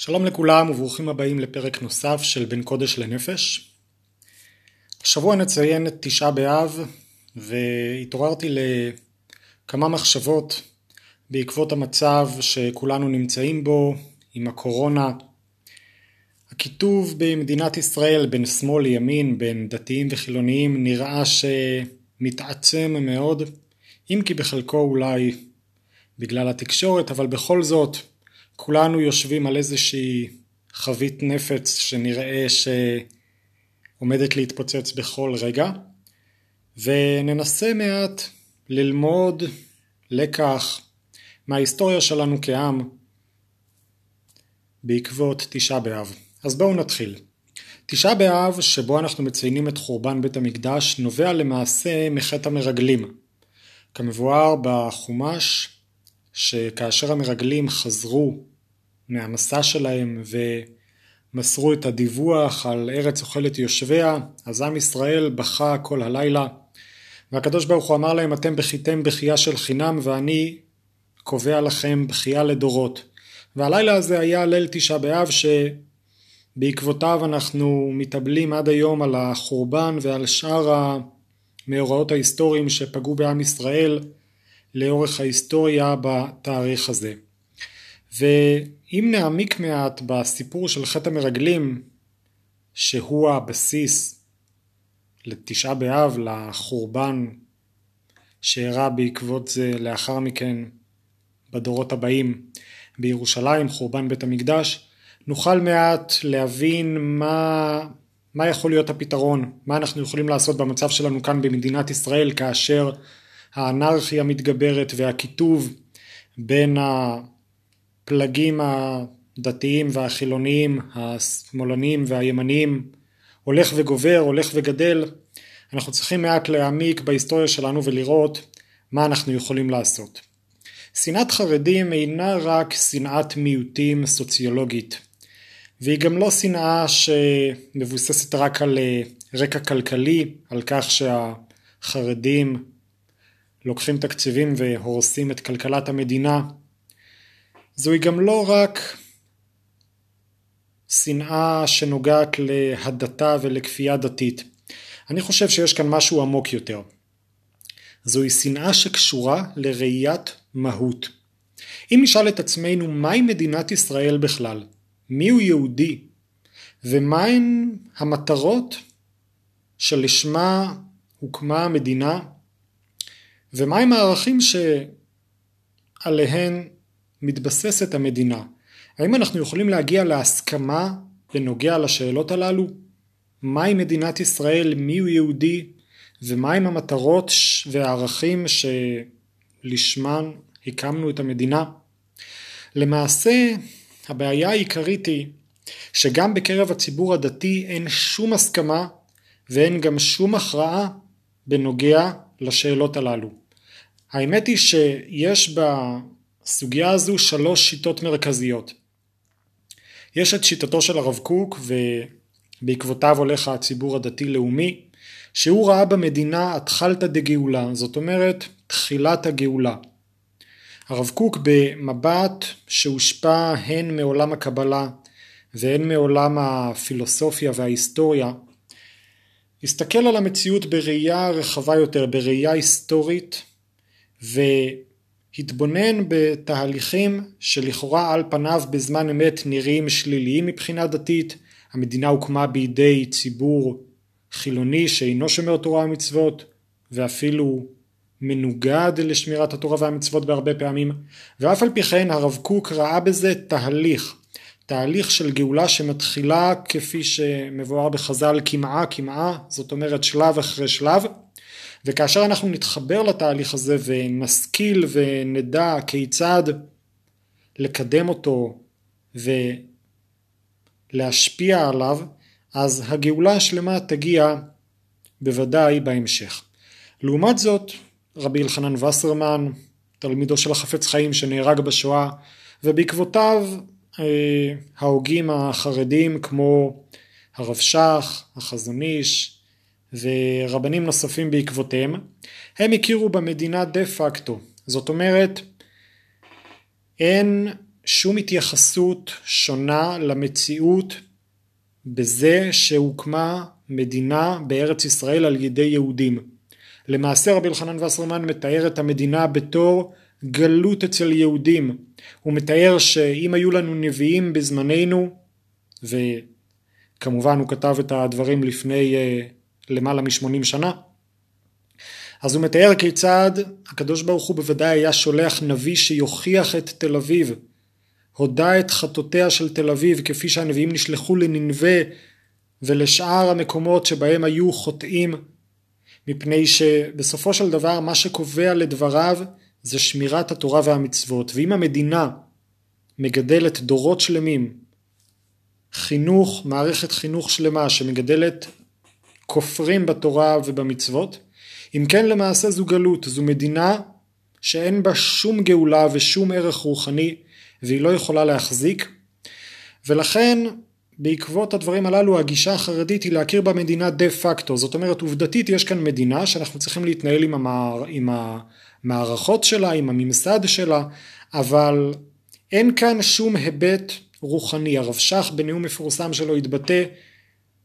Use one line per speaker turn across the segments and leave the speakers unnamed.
שלום לכולם וברוכים הבאים לפרק נוסף של בין קודש לנפש. השבוע נציין את תשעה באב והתעוררתי לכמה מחשבות בעקבות המצב שכולנו נמצאים בו עם הקורונה. הקיטוב במדינת ישראל בין שמאל לימין, בין דתיים וחילוניים, נראה שמתעצם מאוד, אם כי בחלקו אולי בגלל התקשורת, אבל בכל זאת כולנו יושבים על איזושהי חבית נפץ שנראה שעומדת להתפוצץ בכל רגע וננסה מעט ללמוד לקח מההיסטוריה שלנו כעם בעקבות תשעה באב. אז בואו נתחיל. תשעה באב שבו אנחנו מציינים את חורבן בית המקדש נובע למעשה מחטא המרגלים. כמבואר בחומש שכאשר המרגלים חזרו מהמסע שלהם ומסרו את הדיווח על ארץ אוכלת יושביה, אז עם ישראל בכה כל הלילה, והקדוש ברוך הוא אמר להם אתם בכיתם בכייה של חינם ואני קובע לכם בכייה לדורות. והלילה הזה היה ליל תשעה באב שבעקבותיו אנחנו מתאבלים עד היום על החורבן ועל שאר המאורעות ההיסטוריים שפגעו בעם ישראל לאורך ההיסטוריה בתאריך הזה. ואם נעמיק מעט בסיפור של חטא המרגלים, שהוא הבסיס לתשעה באב, לחורבן שאירע בעקבות זה לאחר מכן בדורות הבאים בירושלים, חורבן בית המקדש, נוכל מעט להבין מה, מה יכול להיות הפתרון, מה אנחנו יכולים לעשות במצב שלנו כאן במדינת ישראל כאשר האנרכיה מתגברת והקיטוב בין הפלגים הדתיים והחילוניים, השמאלניים והימניים הולך וגובר, הולך וגדל, אנחנו צריכים מעט להעמיק בהיסטוריה שלנו ולראות מה אנחנו יכולים לעשות. שנאת חרדים אינה רק שנאת מיעוטים סוציולוגית, והיא גם לא שנאה שמבוססת רק על אה, רקע כלכלי, על כך שהחרדים לוקחים תקציבים והורסים את כלכלת המדינה. זוהי גם לא רק שנאה שנוגעת להדתה ולכפייה דתית. אני חושב שיש כאן משהו עמוק יותר. זוהי שנאה שקשורה לראיית מהות. אם נשאל את עצמנו מהי מדינת ישראל בכלל, מיהו יהודי, ומהן המטרות שלשמה הוקמה המדינה, ומהם הערכים שעליהן מתבססת המדינה. האם אנחנו יכולים להגיע להסכמה בנוגע לשאלות הללו? מהי מדינת ישראל, מיהו יהודי, ומהם המטרות והערכים שלשמן הקמנו את המדינה? למעשה הבעיה העיקרית היא שגם בקרב הציבור הדתי אין שום הסכמה ואין גם שום הכרעה בנוגע לשאלות הללו. האמת היא שיש בסוגיה הזו שלוש שיטות מרכזיות. יש את שיטתו של הרב קוק ובעקבותיו הולך הציבור הדתי לאומי שהוא ראה במדינה התחלתא דגאולה זאת אומרת תחילת הגאולה. הרב קוק במבט שהושפע הן מעולם הקבלה והן מעולם הפילוסופיה וההיסטוריה הסתכל על המציאות בראייה רחבה יותר, בראייה היסטורית והתבונן בתהליכים שלכאורה על פניו בזמן אמת נראים שליליים מבחינה דתית, המדינה הוקמה בידי ציבור חילוני שאינו שומר תורה ומצוות ואפילו מנוגד לשמירת התורה והמצוות בהרבה פעמים ואף על פי כן הרב קוק ראה בזה תהליך תהליך של גאולה שמתחילה כפי שמבואר בחז"ל קמעה קמעה זאת אומרת שלב אחרי שלב וכאשר אנחנו נתחבר לתהליך הזה ונשכיל ונדע כיצד לקדם אותו ולהשפיע עליו, אז הגאולה השלמה תגיע בוודאי בהמשך. לעומת זאת, רבי אלחנן וסרמן, תלמידו של החפץ חיים שנהרג בשואה, ובעקבותיו אה, ההוגים החרדים כמו הרב שך, החזון איש, ורבנים נוספים בעקבותיהם, הם הכירו במדינה דה פקטו, זאת אומרת אין שום התייחסות שונה למציאות בזה שהוקמה מדינה בארץ ישראל על ידי יהודים. למעשה רבי אלחנן וסרמן מתאר את המדינה בתור גלות אצל יהודים. הוא מתאר שאם היו לנו נביאים בזמננו, וכמובן הוא כתב את הדברים לפני uh, למעלה משמונים שנה, אז הוא מתאר כיצד הקדוש ברוך הוא בוודאי היה שולח נביא שיוכיח את תל אביב, הודה את חטאותיה של תל אביב כפי שהנביאים נשלחו לננבה ולשאר המקומות שבהם היו חוטאים מפני שבסופו של דבר מה שקובע לדבריו זה שמירת התורה והמצוות. ואם המדינה מגדלת דורות שלמים חינוך, מערכת חינוך שלמה שמגדלת כופרים בתורה ובמצוות. אם כן למעשה זו גלות, זו מדינה שאין בה שום גאולה ושום ערך רוחני והיא לא יכולה להחזיק. ולכן בעקבות הדברים הללו הגישה החרדית היא להכיר במדינה דה פקטו. זאת אומרת עובדתית יש כאן מדינה שאנחנו צריכים להתנהל עם, המער, עם המערכות שלה עם הממסד שלה אבל אין כאן שום היבט רוחני. הרב שך בנאום מפורסם שלו התבטא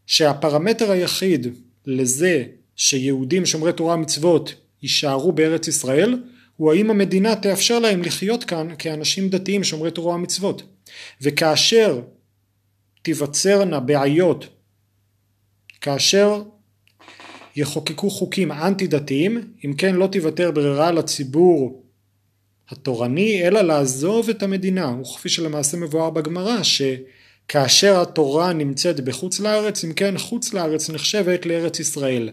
שהפרמטר היחיד לזה שיהודים שומרי תורה ומצוות יישארו בארץ ישראל הוא האם המדינה תאפשר להם לחיות כאן כאנשים דתיים שומרי תורה ומצוות. וכאשר תיווצרנה בעיות כאשר יחוקקו חוקים אנטי דתיים אם כן לא תיוותר ברירה לציבור התורני אלא לעזוב את המדינה. וכפי שלמעשה מבואר בגמרא שכאשר התורה נמצאת בחוץ לארץ אם כן חוץ לארץ נחשבת לארץ ישראל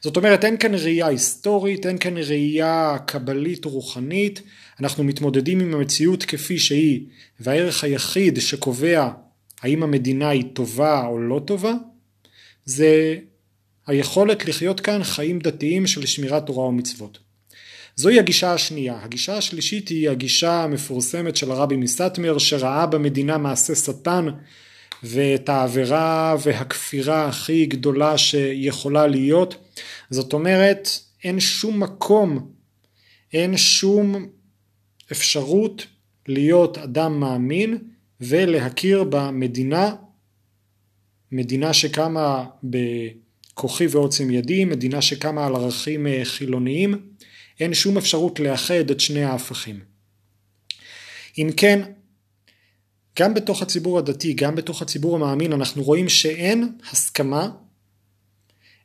זאת אומרת אין כאן ראייה היסטורית, אין כאן ראייה קבלית רוחנית, אנחנו מתמודדים עם המציאות כפי שהיא והערך היחיד שקובע האם המדינה היא טובה או לא טובה זה היכולת לחיות כאן חיים דתיים של שמירת תורה ומצוות. זוהי הגישה השנייה. הגישה השלישית היא הגישה המפורסמת של הרבי מסטמר שראה במדינה מעשה שטן ואת העבירה והכפירה הכי גדולה שיכולה להיות. זאת אומרת, אין שום מקום, אין שום אפשרות להיות אדם מאמין ולהכיר במדינה, מדינה שקמה בכוחי ועוצם ידי, מדינה שקמה על ערכים אה, חילוניים, אין שום אפשרות לאחד את שני ההפכים. אם כן, גם בתוך הציבור הדתי, גם בתוך הציבור המאמין, אנחנו רואים שאין הסכמה,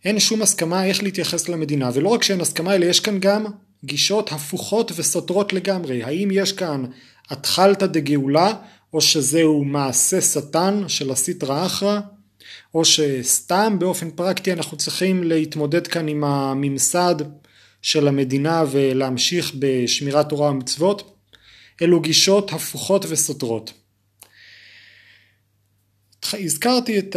אין שום הסכמה איך להתייחס למדינה, ולא רק שאין הסכמה, אלא יש כאן גם גישות הפוכות וסותרות לגמרי. האם יש כאן התחלתא דגאולה, או שזהו מעשה שטן של הסטרא אחרא, או שסתם באופן פרקטי אנחנו צריכים להתמודד כאן עם הממסד של המדינה ולהמשיך בשמירת תורה ומצוות. אלו גישות הפוכות וסותרות. הזכרתי את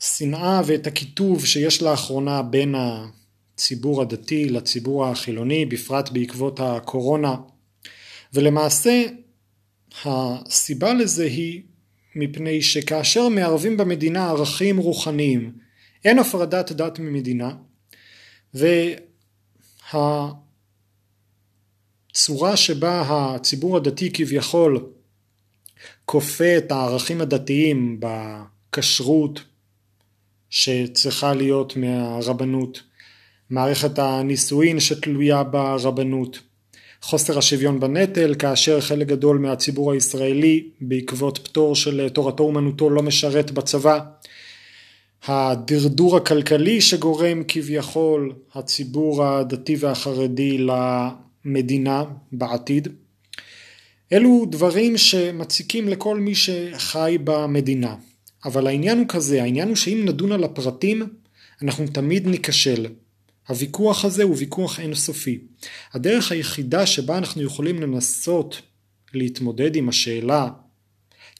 השנאה ואת הקיטוב שיש לאחרונה בין הציבור הדתי לציבור החילוני, בפרט בעקבות הקורונה, ולמעשה הסיבה לזה היא מפני שכאשר מערבים במדינה ערכים רוחניים, אין הפרדת דת ממדינה, והצורה שבה הציבור הדתי כביכול כופה את הערכים הדתיים בכשרות שצריכה להיות מהרבנות, מערכת הנישואין שתלויה ברבנות, חוסר השוויון בנטל כאשר חלק גדול מהציבור הישראלי בעקבות פטור של תורתו אומנותו לא משרת בצבא, הדרדור הכלכלי שגורם כביכול הציבור הדתי והחרדי למדינה בעתיד אלו דברים שמציקים לכל מי שחי במדינה. אבל העניין הוא כזה, העניין הוא שאם נדון על הפרטים, אנחנו תמיד ניכשל. הוויכוח הזה הוא ויכוח אינסופי. הדרך היחידה שבה אנחנו יכולים לנסות להתמודד עם השאלה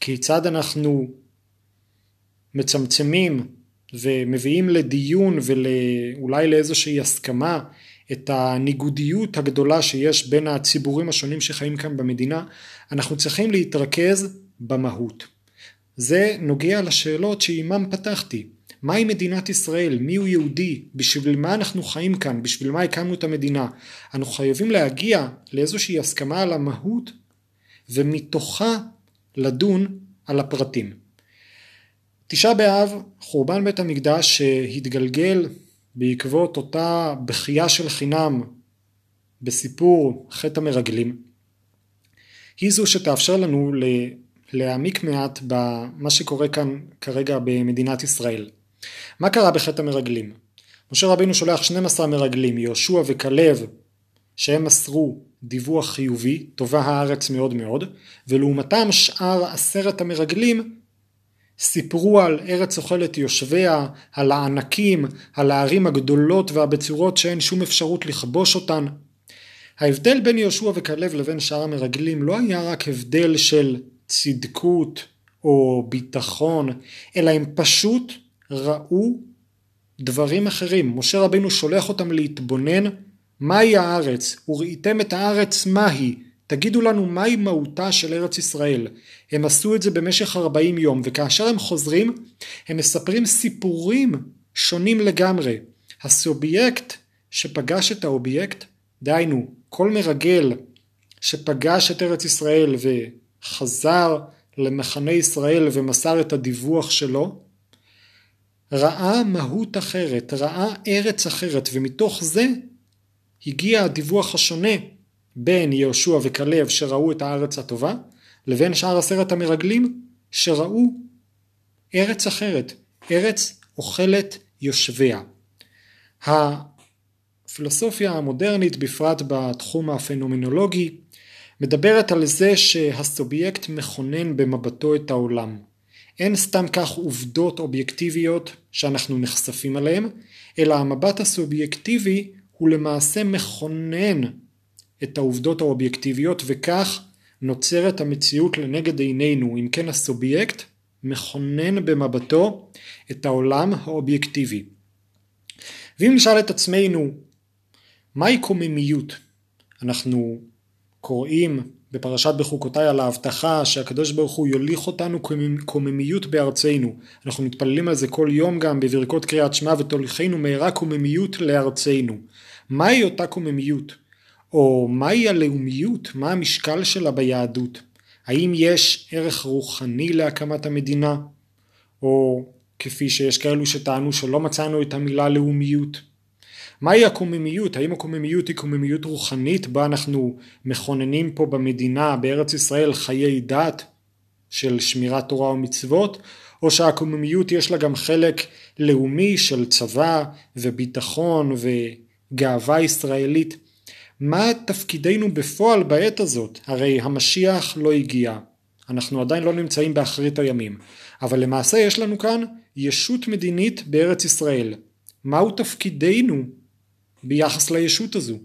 כיצד אנחנו מצמצמים ומביאים לדיון ואולי לאיזושהי הסכמה את הניגודיות הגדולה שיש בין הציבורים השונים שחיים כאן במדינה, אנחנו צריכים להתרכז במהות. זה נוגע לשאלות שעימם פתחתי. מהי מדינת ישראל? מי הוא יהודי? בשביל מה אנחנו חיים כאן? בשביל מה הקמנו את המדינה? אנחנו חייבים להגיע לאיזושהי הסכמה על המהות ומתוכה לדון על הפרטים. תשעה באב, חורבן בית המקדש שהתגלגל בעקבות אותה בכייה של חינם בסיפור חטא המרגלים, היא זו שתאפשר לנו להעמיק מעט במה שקורה כאן כרגע במדינת ישראל. מה קרה בחטא המרגלים? משה רבינו שולח 12 מרגלים, יהושע וכלב, שהם מסרו דיווח חיובי, טובה הארץ מאוד מאוד, ולעומתם שאר עשרת המרגלים סיפרו על ארץ אוכלת יושביה, על הענקים, על הערים הגדולות והבצורות שאין שום אפשרות לכבוש אותן. ההבדל בין יהושע וכלב לבין שאר המרגלים לא היה רק הבדל של צדקות או ביטחון, אלא הם פשוט ראו דברים אחרים. משה רבינו שולח אותם להתבונן מהי הארץ, וראיתם את הארץ מהי, תגידו לנו מהי מהותה של ארץ ישראל. הם עשו את זה במשך 40 יום, וכאשר הם חוזרים, הם מספרים סיפורים שונים לגמרי. הסובייקט שפגש את האובייקט, דהיינו, כל מרגל שפגש את ארץ ישראל וחזר למחנה ישראל ומסר את הדיווח שלו, ראה מהות אחרת, ראה ארץ אחרת, ומתוך זה הגיע הדיווח השונה בין יהושע וכלב שראו את הארץ הטובה, לבין שאר עשרת המרגלים שראו ארץ אחרת, ארץ אוכלת יושביה. הפילוסופיה המודרנית, בפרט בתחום הפנומנולוגי, מדברת על זה שהסובייקט מכונן במבטו את העולם. אין סתם כך עובדות אובייקטיביות שאנחנו נחשפים עליהן, אלא המבט הסובייקטיבי הוא למעשה מכונן את העובדות האובייקטיביות וכך נוצרת המציאות לנגד עינינו. אם כן הסובייקט מכונן במבטו את העולם האובייקטיבי. ואם נשאל את עצמנו מהי קוממיות? אנחנו קוראים בפרשת בחוקותיי על ההבטחה שהקדוש ברוך הוא יוליך אותנו קוממיות בארצנו. אנחנו מתפללים על זה כל יום גם בברכות קריאת שמע ותוליכנו מהרה קוממיות לארצנו. מהי אותה קוממיות? או מהי הלאומיות? מה המשקל שלה ביהדות? האם יש ערך רוחני להקמת המדינה? או כפי שיש כאלו שטענו שלא מצאנו את המילה לאומיות. מהי הקוממיות? האם הקוממיות היא קוממיות רוחנית בה אנחנו מכוננים פה במדינה, בארץ ישראל, חיי דת של שמירת תורה ומצוות, או שהקוממיות יש לה גם חלק לאומי של צבא וביטחון וגאווה ישראלית? מה תפקידנו בפועל בעת הזאת? הרי המשיח לא הגיע, אנחנו עדיין לא נמצאים באחרית הימים, אבל למעשה יש לנו כאן ישות מדינית בארץ ישראל. מהו תפקידנו ביחס לישות הזו?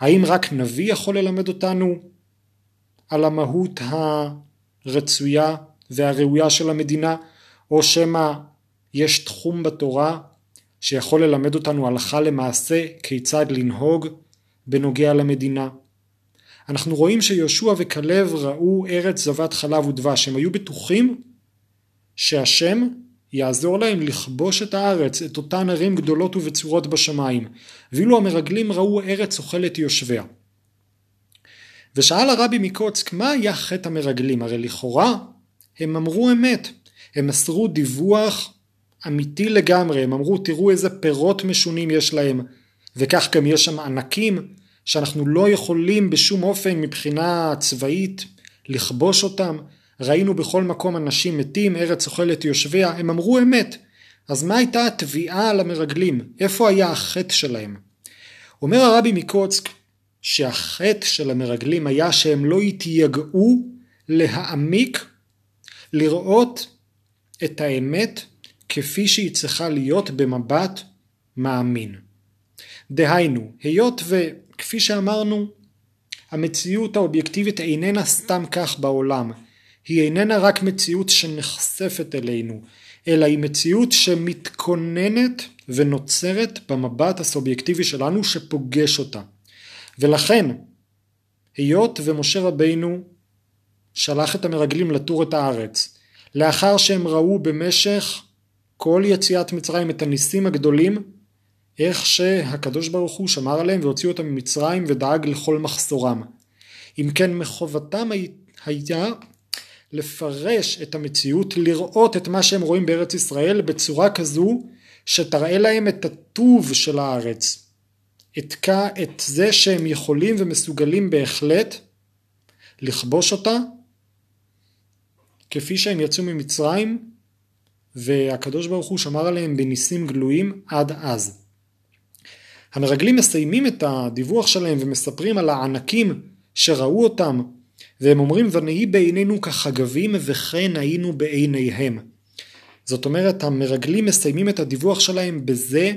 האם רק נביא יכול ללמד אותנו על המהות הרצויה והראויה של המדינה, או שמא יש תחום בתורה שיכול ללמד אותנו הלכה למעשה כיצד לנהוג בנוגע למדינה. אנחנו רואים שיהושע וכלב ראו ארץ זבת חלב ודבש, הם היו בטוחים שהשם יעזור להם לכבוש את הארץ, את אותן ערים גדולות ובצורות בשמיים, ואילו המרגלים ראו ארץ אוכלת יושביה. ושאל הרבי מקוצק מה היה חטא המרגלים? הרי לכאורה הם אמרו אמת, הם מסרו דיווח אמיתי לגמרי, הם אמרו תראו איזה פירות משונים יש להם, וכך גם יש שם ענקים שאנחנו לא יכולים בשום אופן מבחינה צבאית לכבוש אותם, ראינו בכל מקום אנשים מתים, ארץ אוכלת יושביה, הם אמרו אמת. אז מה הייתה התביעה על המרגלים? איפה היה החטא שלהם? אומר הרבי מקוצק שהחטא של המרגלים היה שהם לא התייגעו להעמיק, לראות את האמת כפי שהיא צריכה להיות במבט מאמין. דהיינו, היות וכפי שאמרנו, המציאות האובייקטיבית איננה סתם כך בעולם, היא איננה רק מציאות שנחשפת אלינו, אלא היא מציאות שמתכוננת ונוצרת במבט הסובייקטיבי שלנו שפוגש אותה. ולכן, היות ומשה רבינו שלח את המרגלים לטור את הארץ, לאחר שהם ראו במשך כל יציאת מצרים את הניסים הגדולים, איך שהקדוש ברוך הוא שמר עליהם והוציא אותם ממצרים ודאג לכל מחסורם. אם כן מחובתם היה לפרש את המציאות, לראות את מה שהם רואים בארץ ישראל בצורה כזו שתראה להם את הטוב של הארץ, את, את זה שהם יכולים ומסוגלים בהחלט לכבוש אותה כפי שהם יצאו ממצרים והקדוש ברוך הוא שמר עליהם בניסים גלויים עד אז. המרגלים מסיימים את הדיווח שלהם ומספרים על הענקים שראו אותם והם אומרים ונהי בעינינו כחגבים וכן היינו בעיניהם. זאת אומרת המרגלים מסיימים את הדיווח שלהם בזה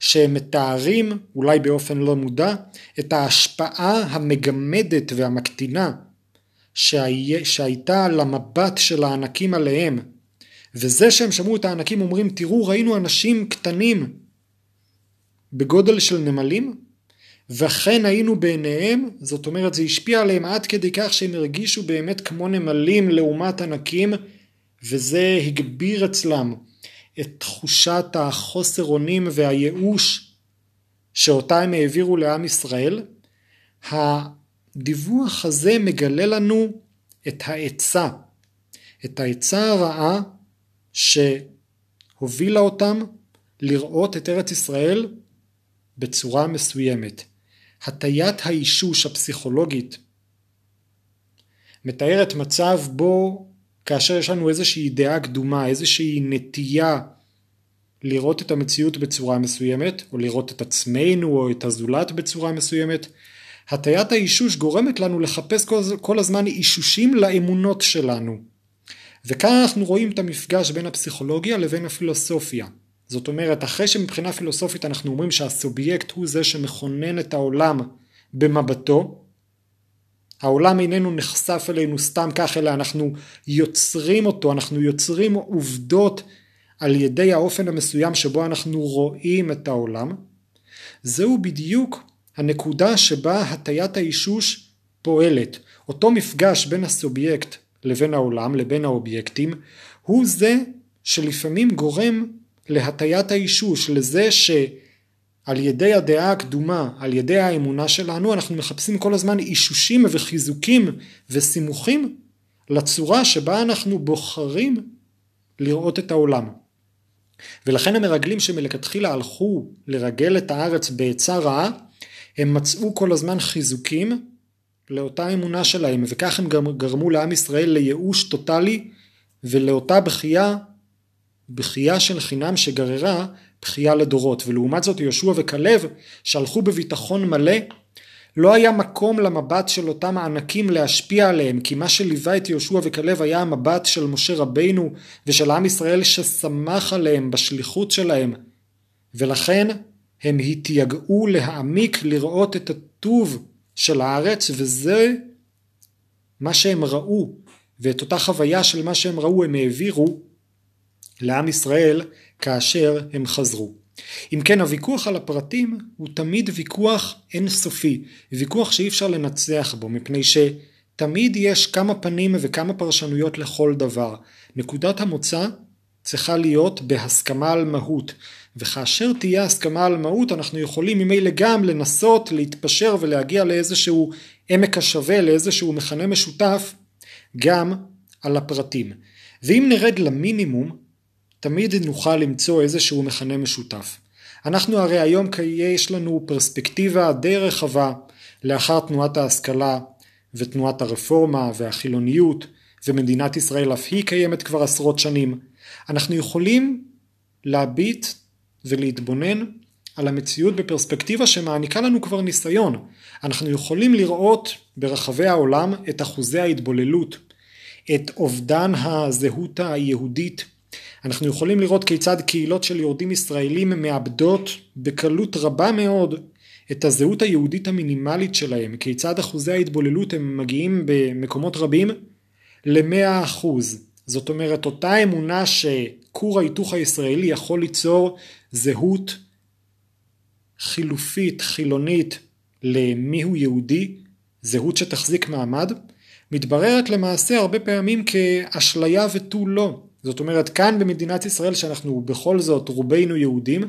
שהם מתארים אולי באופן לא מודע את ההשפעה המגמדת והמקטינה שהי... שהייתה למבט של הענקים עליהם וזה שהם שמעו את הענקים אומרים תראו ראינו אנשים קטנים בגודל של נמלים וכן היינו בעיניהם זאת אומרת זה השפיע עליהם עד כדי כך שהם הרגישו באמת כמו נמלים לעומת ענקים וזה הגביר אצלם את תחושת החוסר אונים והייאוש שאותה הם העבירו לעם ישראל. הדיווח הזה מגלה לנו את העצה את העצה הרעה שהובילה אותם לראות את ארץ ישראל בצורה מסוימת. הטיית האישוש הפסיכולוגית מתארת מצב בו כאשר יש לנו איזושהי דעה קדומה, איזושהי נטייה לראות את המציאות בצורה מסוימת, או לראות את עצמנו או את הזולת בצורה מסוימת, הטיית האישוש גורמת לנו לחפש כל, הזמן אישושים לאמונות שלנו. וכאן אנחנו רואים את המפגש בין הפסיכולוגיה לבין הפילוסופיה. זאת אומרת, אחרי שמבחינה פילוסופית אנחנו אומרים שהסובייקט הוא זה שמכונן את העולם במבטו, העולם איננו נחשף אלינו סתם כך, אלא אנחנו יוצרים אותו, אנחנו יוצרים עובדות על ידי האופן המסוים שבו אנחנו רואים את העולם. זהו בדיוק הנקודה שבה הטיית האישוש פועלת. אותו מפגש בין הסובייקט לבין העולם, לבין האובייקטים, הוא זה שלפעמים גורם להטיית האישוש, לזה שעל ידי הדעה הקדומה, על ידי האמונה שלנו, אנחנו מחפשים כל הזמן אישושים וחיזוקים וסימוכים לצורה שבה אנחנו בוחרים לראות את העולם. ולכן המרגלים שמלכתחילה הלכו לרגל את הארץ בעצה רעה, הם מצאו כל הזמן חיזוקים לאותה אמונה שלהם, וכך הם גרמו לעם ישראל לייאוש טוטאלי ולאותה בכייה בכייה של חינם שגררה בכייה לדורות. ולעומת זאת יהושע וכלב שהלכו בביטחון מלא לא היה מקום למבט של אותם הענקים להשפיע עליהם כי מה שליווה את יהושע וכלב היה המבט של משה רבינו ושל עם ישראל ששמח עליהם בשליחות שלהם. ולכן הם התייגעו להעמיק לראות את הטוב של הארץ וזה מה שהם ראו ואת אותה חוויה של מה שהם ראו הם העבירו לעם ישראל כאשר הם חזרו. אם כן הוויכוח על הפרטים הוא תמיד ויכוח אינסופי, ויכוח שאי אפשר לנצח בו מפני שתמיד יש כמה פנים וכמה פרשנויות לכל דבר. נקודת המוצא צריכה להיות בהסכמה על מהות וכאשר תהיה הסכמה על מהות אנחנו יכולים ממילא גם לנסות להתפשר ולהגיע לאיזשהו עמק השווה לאיזשהו מכנה משותף גם על הפרטים ואם נרד למינימום תמיד נוכל למצוא איזשהו מכנה משותף. אנחנו הרי היום יש לנו פרספקטיבה די רחבה לאחר תנועת ההשכלה ותנועת הרפורמה והחילוניות ומדינת ישראל אף היא קיימת כבר עשרות שנים. אנחנו יכולים להביט ולהתבונן על המציאות בפרספקטיבה שמעניקה לנו כבר ניסיון. אנחנו יכולים לראות ברחבי העולם את אחוזי ההתבוללות, את אובדן הזהות היהודית אנחנו יכולים לראות כיצד קהילות של יהודים ישראלים מאבדות בקלות רבה מאוד את הזהות היהודית המינימלית שלהם, כיצד אחוזי ההתבוללות הם מגיעים במקומות רבים למאה אחוז. זאת אומרת אותה אמונה שכור ההיתוך הישראלי יכול ליצור זהות חילופית, חילונית למיהו יהודי, זהות שתחזיק מעמד, מתבררת למעשה הרבה פעמים כאשליה ותו לא. זאת אומרת כאן במדינת ישראל שאנחנו בכל זאת רובנו יהודים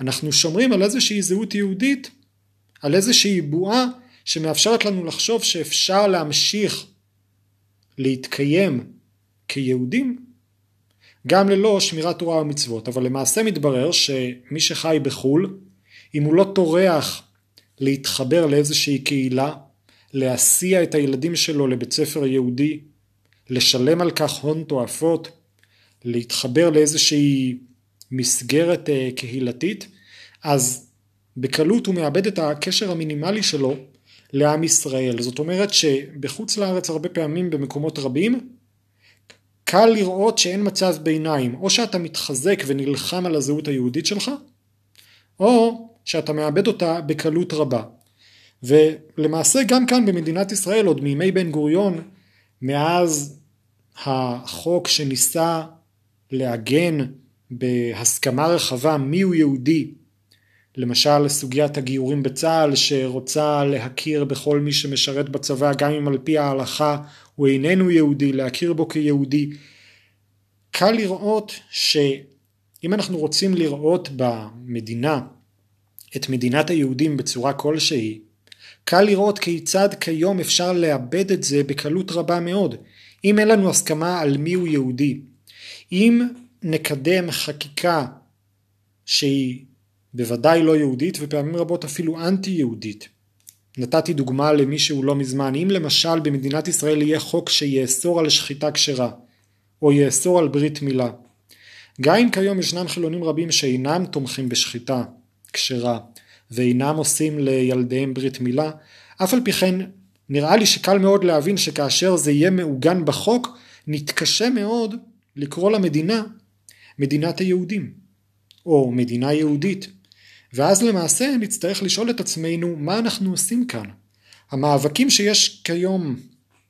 אנחנו שומרים על איזושהי זהות יהודית על איזושהי בועה שמאפשרת לנו לחשוב שאפשר להמשיך להתקיים כיהודים גם ללא שמירת תורה ומצוות, אבל למעשה מתברר שמי שחי בחו"ל, אם הוא לא טורח להתחבר לאיזושהי קהילה, להסיע את הילדים שלו לבית ספר יהודי, לשלם על כך הון תועפות, להתחבר לאיזושהי מסגרת אה, קהילתית, אז בקלות הוא מאבד את הקשר המינימלי שלו לעם ישראל. זאת אומרת שבחוץ לארץ הרבה פעמים במקומות רבים קל לראות שאין מצב ביניים, או שאתה מתחזק ונלחם על הזהות היהודית שלך, או שאתה מאבד אותה בקלות רבה. ולמעשה גם כאן במדינת ישראל עוד מימי בן גוריון מאז החוק שניסה לעגן בהסכמה רחבה מיהו יהודי. למשל סוגיית הגיורים בצה"ל שרוצה להכיר בכל מי שמשרת בצבא גם אם על פי ההלכה הוא איננו יהודי להכיר בו כיהודי. קל לראות שאם אנחנו רוצים לראות במדינה את מדינת היהודים בצורה כלשהי קל לראות כיצד כיום אפשר לאבד את זה בקלות רבה מאוד. אם אין לנו הסכמה על מיהו יהודי אם נקדם חקיקה שהיא בוודאי לא יהודית ופעמים רבות אפילו אנטי יהודית. נתתי דוגמה למישהו לא מזמן, אם למשל במדינת ישראל יהיה חוק שיאסור על שחיטה כשרה או יאסור על ברית מילה. גם אם כיום ישנם חילונים רבים שאינם תומכים בשחיטה כשרה ואינם עושים לילדיהם ברית מילה, אף על פי כן נראה לי שקל מאוד להבין שכאשר זה יהיה מעוגן בחוק, נתקשה מאוד לקרוא למדינה מדינת היהודים, או מדינה יהודית. ואז למעשה נצטרך לשאול את עצמנו מה אנחנו עושים כאן. המאבקים שיש כיום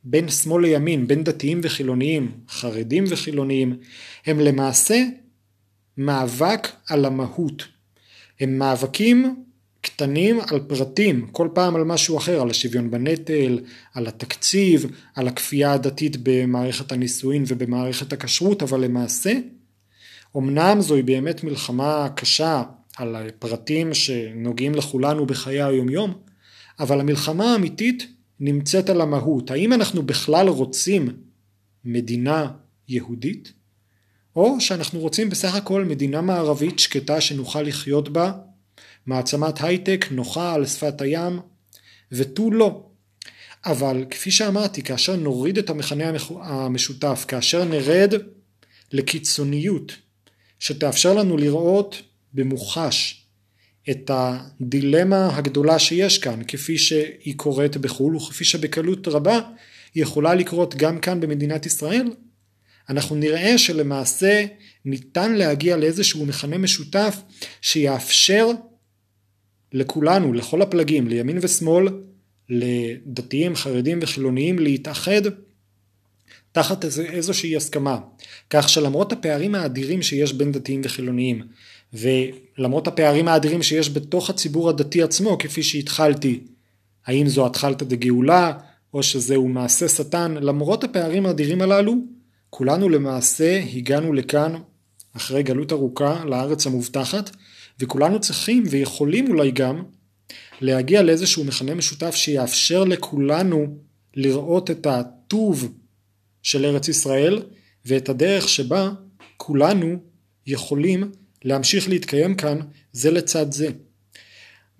בין שמאל לימין, בין דתיים וחילוניים, חרדים וחילוניים, הם למעשה מאבק על המהות. הם מאבקים קטנים על פרטים, כל פעם על משהו אחר, על השוויון בנטל, על התקציב, על הכפייה הדתית במערכת הנישואין ובמערכת הכשרות, אבל למעשה, אמנם זוהי באמת מלחמה קשה על הפרטים שנוגעים לכולנו בחיי היומיום, אבל המלחמה האמיתית נמצאת על המהות. האם אנחנו בכלל רוצים מדינה יהודית? או שאנחנו רוצים בסך הכל מדינה מערבית שקטה שנוכל לחיות בה, מעצמת הייטק נוחה על שפת הים, ותו לא. אבל כפי שאמרתי, כאשר נוריד את המכנה המשותף, כאשר נרד לקיצוניות שתאפשר לנו לראות במוחש את הדילמה הגדולה שיש כאן, כפי שהיא קורית בחו"ל וכפי שבקלות רבה היא יכולה לקרות גם כאן במדינת ישראל, אנחנו נראה שלמעשה ניתן להגיע לאיזשהו מכנה משותף שיאפשר לכולנו, לכל הפלגים, לימין ושמאל, לדתיים, חרדים וחילוניים להתאחד תחת איזושהי הסכמה. כך שלמרות הפערים האדירים שיש בין דתיים וחילוניים ולמרות הפערים האדירים שיש בתוך הציבור הדתי עצמו, כפי שהתחלתי, האם זו התחלתא דגאולה, או שזהו מעשה שטן, למרות הפערים האדירים הללו, כולנו למעשה הגענו לכאן, אחרי גלות ארוכה, לארץ המובטחת, וכולנו צריכים ויכולים אולי גם להגיע לאיזשהו מכנה משותף שיאפשר לכולנו לראות את הטוב של ארץ ישראל ואת הדרך שבה כולנו יכולים להמשיך להתקיים כאן זה לצד זה.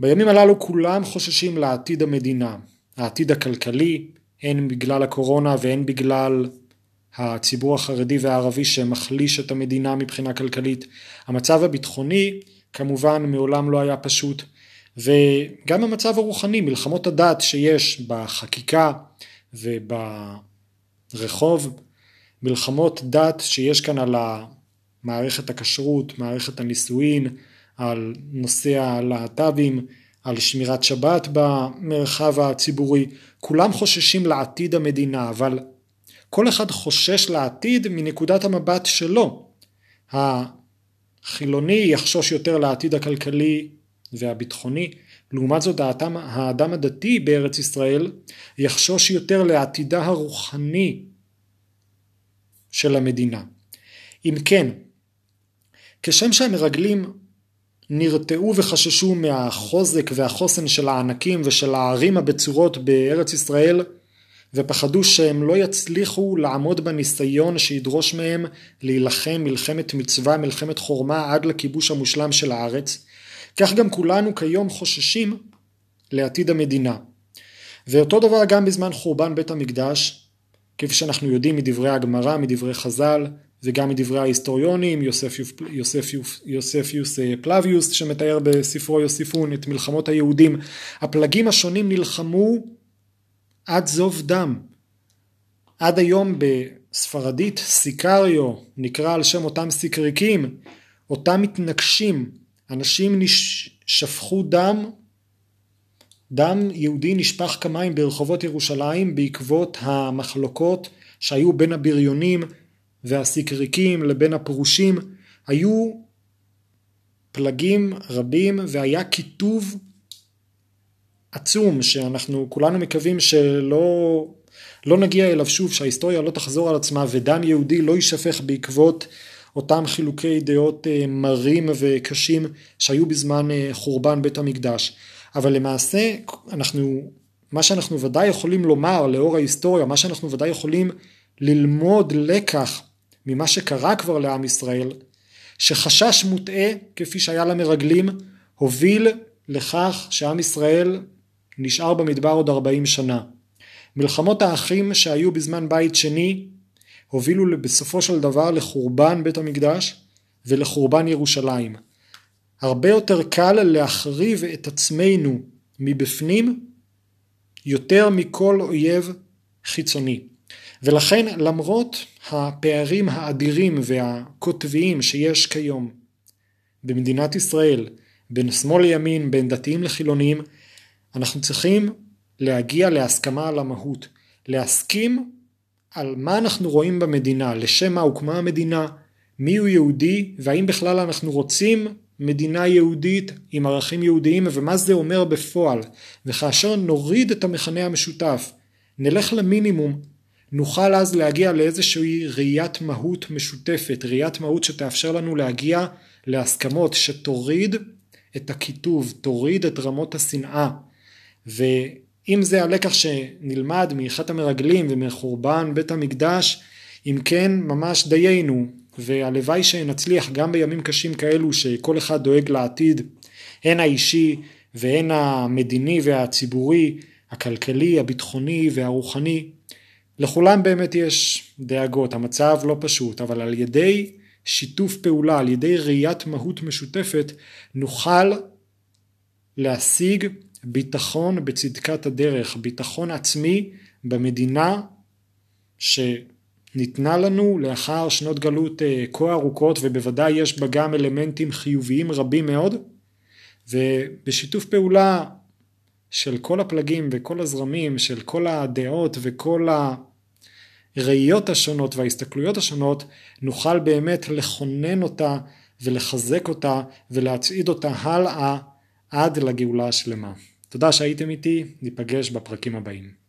בימים הללו כולם חוששים לעתיד המדינה, העתיד הכלכלי, הן בגלל הקורונה והן בגלל הציבור החרדי והערבי שמחליש את המדינה מבחינה כלכלית. המצב הביטחוני כמובן מעולם לא היה פשוט וגם המצב הרוחני, מלחמות הדת שיש בחקיקה וברחוב, מלחמות דת שיש כאן על מערכת הכשרות, מערכת הנישואין, על נושא הלהט"בים, על שמירת שבת במרחב הציבורי, כולם חוששים לעתיד המדינה, אבל כל אחד חושש לעתיד מנקודת המבט שלו. החילוני יחשוש יותר לעתיד הכלכלי והביטחוני, לעומת זאת האדם, האדם הדתי בארץ ישראל יחשוש יותר לעתידה הרוחני של המדינה. אם כן, כשם שהמרגלים נרתעו וחששו מהחוזק והחוסן של הענקים ושל הערים הבצורות בארץ ישראל, ופחדו שהם לא יצליחו לעמוד בניסיון שידרוש מהם להילחם מלחמת מצווה, מלחמת חורמה עד לכיבוש המושלם של הארץ. כך גם כולנו כיום חוששים לעתיד המדינה. ואותו דבר גם בזמן חורבן בית המקדש, כפי שאנחנו יודעים מדברי הגמרא, מדברי חז"ל, וגם מדברי ההיסטוריונים, יוספיוס, יוספיוס, יוספיוס אה, פלביוס שמתאר בספרו יוסיפון את מלחמות היהודים. הפלגים השונים נלחמו עד זוב דם. עד היום בספרדית סיקריו נקרא על שם אותם סיקריקים, אותם מתנגשים, אנשים שפכו דם, דם יהודי נשפך כמים ברחובות ירושלים בעקבות המחלוקות שהיו בין הבריונים והסיקריקים לבין הפרושים, היו פלגים רבים והיה קיטוב עצום שאנחנו כולנו מקווים שלא לא נגיע אליו שוב, שההיסטוריה לא תחזור על עצמה ודם יהודי לא יישפך בעקבות אותם חילוקי דעות אה, מרים וקשים שהיו בזמן אה, חורבן בית המקדש. אבל למעשה אנחנו, מה שאנחנו ודאי יכולים לומר לאור ההיסטוריה, מה שאנחנו ודאי יכולים ללמוד לקח ממה שקרה כבר לעם ישראל, שחשש מוטעה כפי שהיה למרגלים, הוביל לכך שעם ישראל נשאר במדבר עוד 40 שנה. מלחמות האחים שהיו בזמן בית שני הובילו בסופו של דבר לחורבן בית המקדש ולחורבן ירושלים. הרבה יותר קל להחריב את עצמנו מבפנים יותר מכל אויב חיצוני. ולכן למרות הפערים האדירים והקוטביים שיש כיום במדינת ישראל בין שמאל לימין, בין דתיים לחילונים, אנחנו צריכים להגיע להסכמה על המהות, להסכים על מה אנחנו רואים במדינה, לשם מה הוקמה המדינה, מי הוא יהודי והאם בכלל אנחנו רוצים מדינה יהודית עם ערכים יהודיים ומה זה אומר בפועל. וכאשר נוריד את המכנה המשותף נלך למינימום נוכל אז להגיע לאיזושהי ראיית מהות משותפת, ראיית מהות שתאפשר לנו להגיע להסכמות שתוריד את הקיטוב, תוריד את רמות השנאה ואם זה הלקח שנלמד מאחת המרגלים ומחורבן בית המקדש אם כן ממש דיינו והלוואי שנצליח גם בימים קשים כאלו שכל אחד דואג לעתיד הן האישי והן המדיני והציבורי, הכלכלי, הביטחוני והרוחני. לכולם באמת יש דאגות, המצב לא פשוט, אבל על ידי שיתוף פעולה, על ידי ראיית מהות משותפת, נוכל להשיג ביטחון בצדקת הדרך, ביטחון עצמי במדינה ש... ניתנה לנו לאחר שנות גלות אה, כה ארוכות ובוודאי יש בה גם אלמנטים חיוביים רבים מאוד ובשיתוף פעולה של כל הפלגים וכל הזרמים, של כל הדעות וכל הראיות השונות וההסתכלויות השונות, נוכל באמת לכונן אותה ולחזק אותה ולהצעיד אותה הלאה עד לגאולה השלמה. תודה שהייתם איתי, ניפגש בפרקים הבאים.